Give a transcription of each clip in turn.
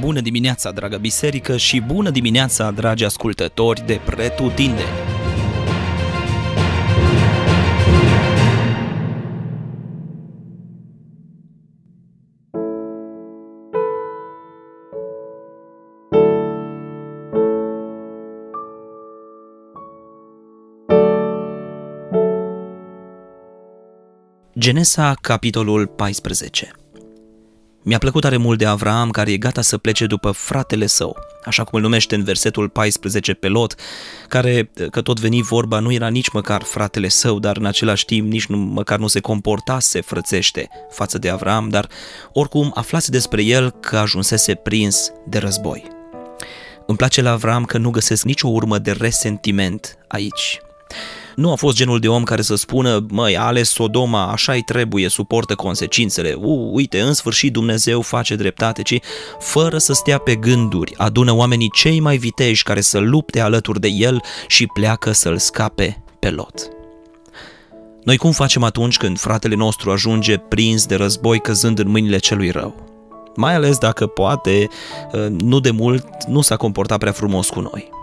Bună dimineața, dragă biserică, și bună dimineața, dragi ascultători de Pretutindeni! Genesa, capitolul 14 mi-a plăcut tare mult de Avraam care e gata să plece după fratele său, așa cum îl numește în versetul 14 pe Lot, care, că tot veni vorba, nu era nici măcar fratele său, dar în același timp nici nu, măcar nu se comportase frățește față de Avram, dar oricum aflase despre el că ajunsese prins de război. Îmi place la Avram că nu găsesc nicio urmă de resentiment aici. Nu a fost genul de om care să spună, măi, ales Sodoma, așa-i trebuie, suportă consecințele, u, uite, în sfârșit Dumnezeu face dreptate, ci fără să stea pe gânduri, adună oamenii cei mai viteji care să lupte alături de el și pleacă să-l scape pe Lot. Noi cum facem atunci când fratele nostru ajunge prins de război căzând în mâinile celui rău? Mai ales dacă poate, nu de mult, nu s-a comportat prea frumos cu noi.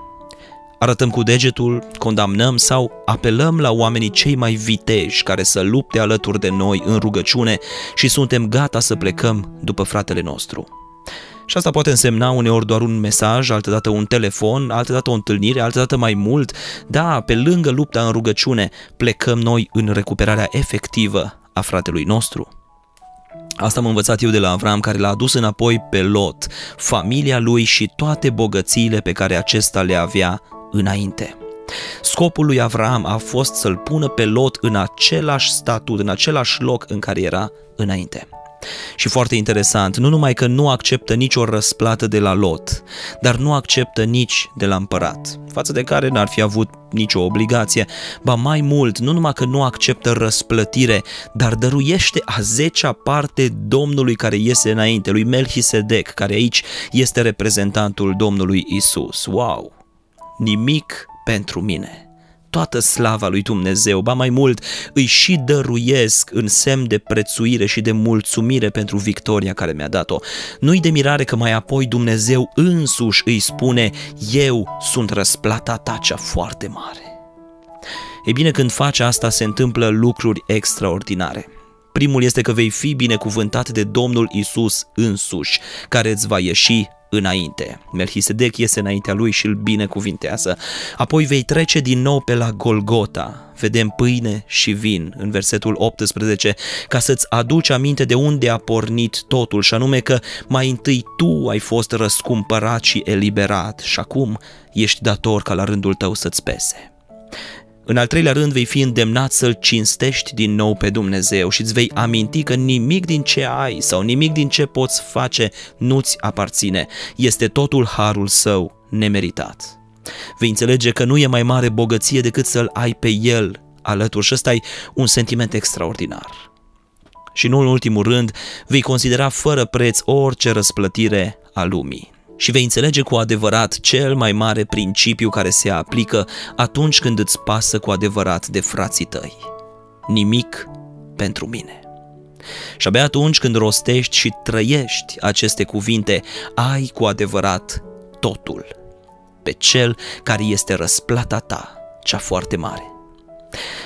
Arătăm cu degetul, condamnăm sau apelăm la oamenii cei mai viteji care să lupte alături de noi în rugăciune și suntem gata să plecăm după fratele nostru. Și asta poate însemna uneori doar un mesaj, altădată un telefon, altădată o întâlnire, altădată mai mult. Da, pe lângă lupta în rugăciune, plecăm noi în recuperarea efectivă a fratelui nostru. Asta am învățat eu de la Avram, care l-a adus înapoi pe Lot, familia lui și toate bogățiile pe care acesta le avea înainte. Scopul lui Avram a fost să-l pună pe Lot în același statut, în același loc în care era înainte. Și foarte interesant, nu numai că nu acceptă nicio răsplată de la Lot, dar nu acceptă nici de la împărat, față de care n-ar fi avut nicio obligație, ba mai mult, nu numai că nu acceptă răsplătire, dar dăruiește a zecea parte Domnului care iese înainte, lui Melchisedec, care aici este reprezentantul Domnului Isus. Wow! Nimic pentru mine. Toată slava lui Dumnezeu, ba mai mult, îi și dăruiesc în semn de prețuire și de mulțumire pentru victoria care mi-a dat-o. Nu-i de mirare că mai apoi Dumnezeu însuși îi spune, eu sunt răsplata ta cea foarte mare. E bine, când faci asta, se întâmplă lucruri extraordinare. Primul este că vei fi binecuvântat de Domnul Isus însuși, care îți va ieși înainte. Melchisedec iese înaintea lui și îl binecuvintează. Apoi vei trece din nou pe la Golgota. Vedem pâine și vin în versetul 18 ca să-ți aduci aminte de unde a pornit totul și anume că mai întâi tu ai fost răscumpărat și eliberat și acum ești dator ca la rândul tău să-ți pese. În al treilea rând vei fi îndemnat să-L cinstești din nou pe Dumnezeu și îți vei aminti că nimic din ce ai sau nimic din ce poți face nu-ți aparține. Este totul harul său nemeritat. Vei înțelege că nu e mai mare bogăție decât să-L ai pe El alături și ăsta e un sentiment extraordinar. Și nu în ultimul rând, vei considera fără preț orice răsplătire a lumii și vei înțelege cu adevărat cel mai mare principiu care se aplică atunci când îți pasă cu adevărat de frații tăi. Nimic pentru mine. Și abia atunci când rostești și trăiești aceste cuvinte, ai cu adevărat totul pe cel care este răsplata ta, cea foarte mare.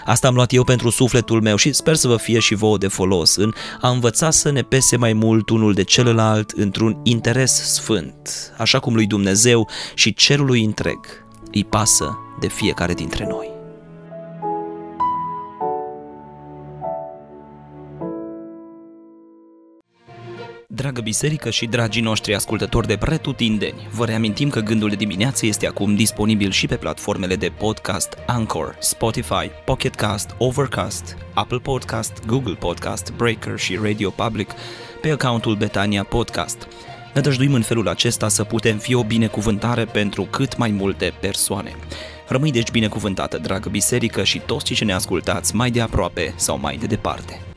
Asta am luat eu pentru sufletul meu și sper să vă fie și vouă de folos în a învăța să ne pese mai mult unul de celălalt într-un interes sfânt, așa cum lui Dumnezeu și cerului întreg îi pasă de fiecare dintre noi. Dragă biserică și dragii noștri ascultători de pretutindeni, vă reamintim că Gândul de dimineață este acum disponibil și pe platformele de podcast Anchor, Spotify, Pocket Cast, Overcast, Apple Podcast, Google Podcast, Breaker și Radio Public pe accountul Betania Podcast. Ne dăjduim în felul acesta să putem fi o binecuvântare pentru cât mai multe persoane. Rămâi deci binecuvântată, dragă biserică și toți cei ce ne ascultați mai de aproape sau mai de departe.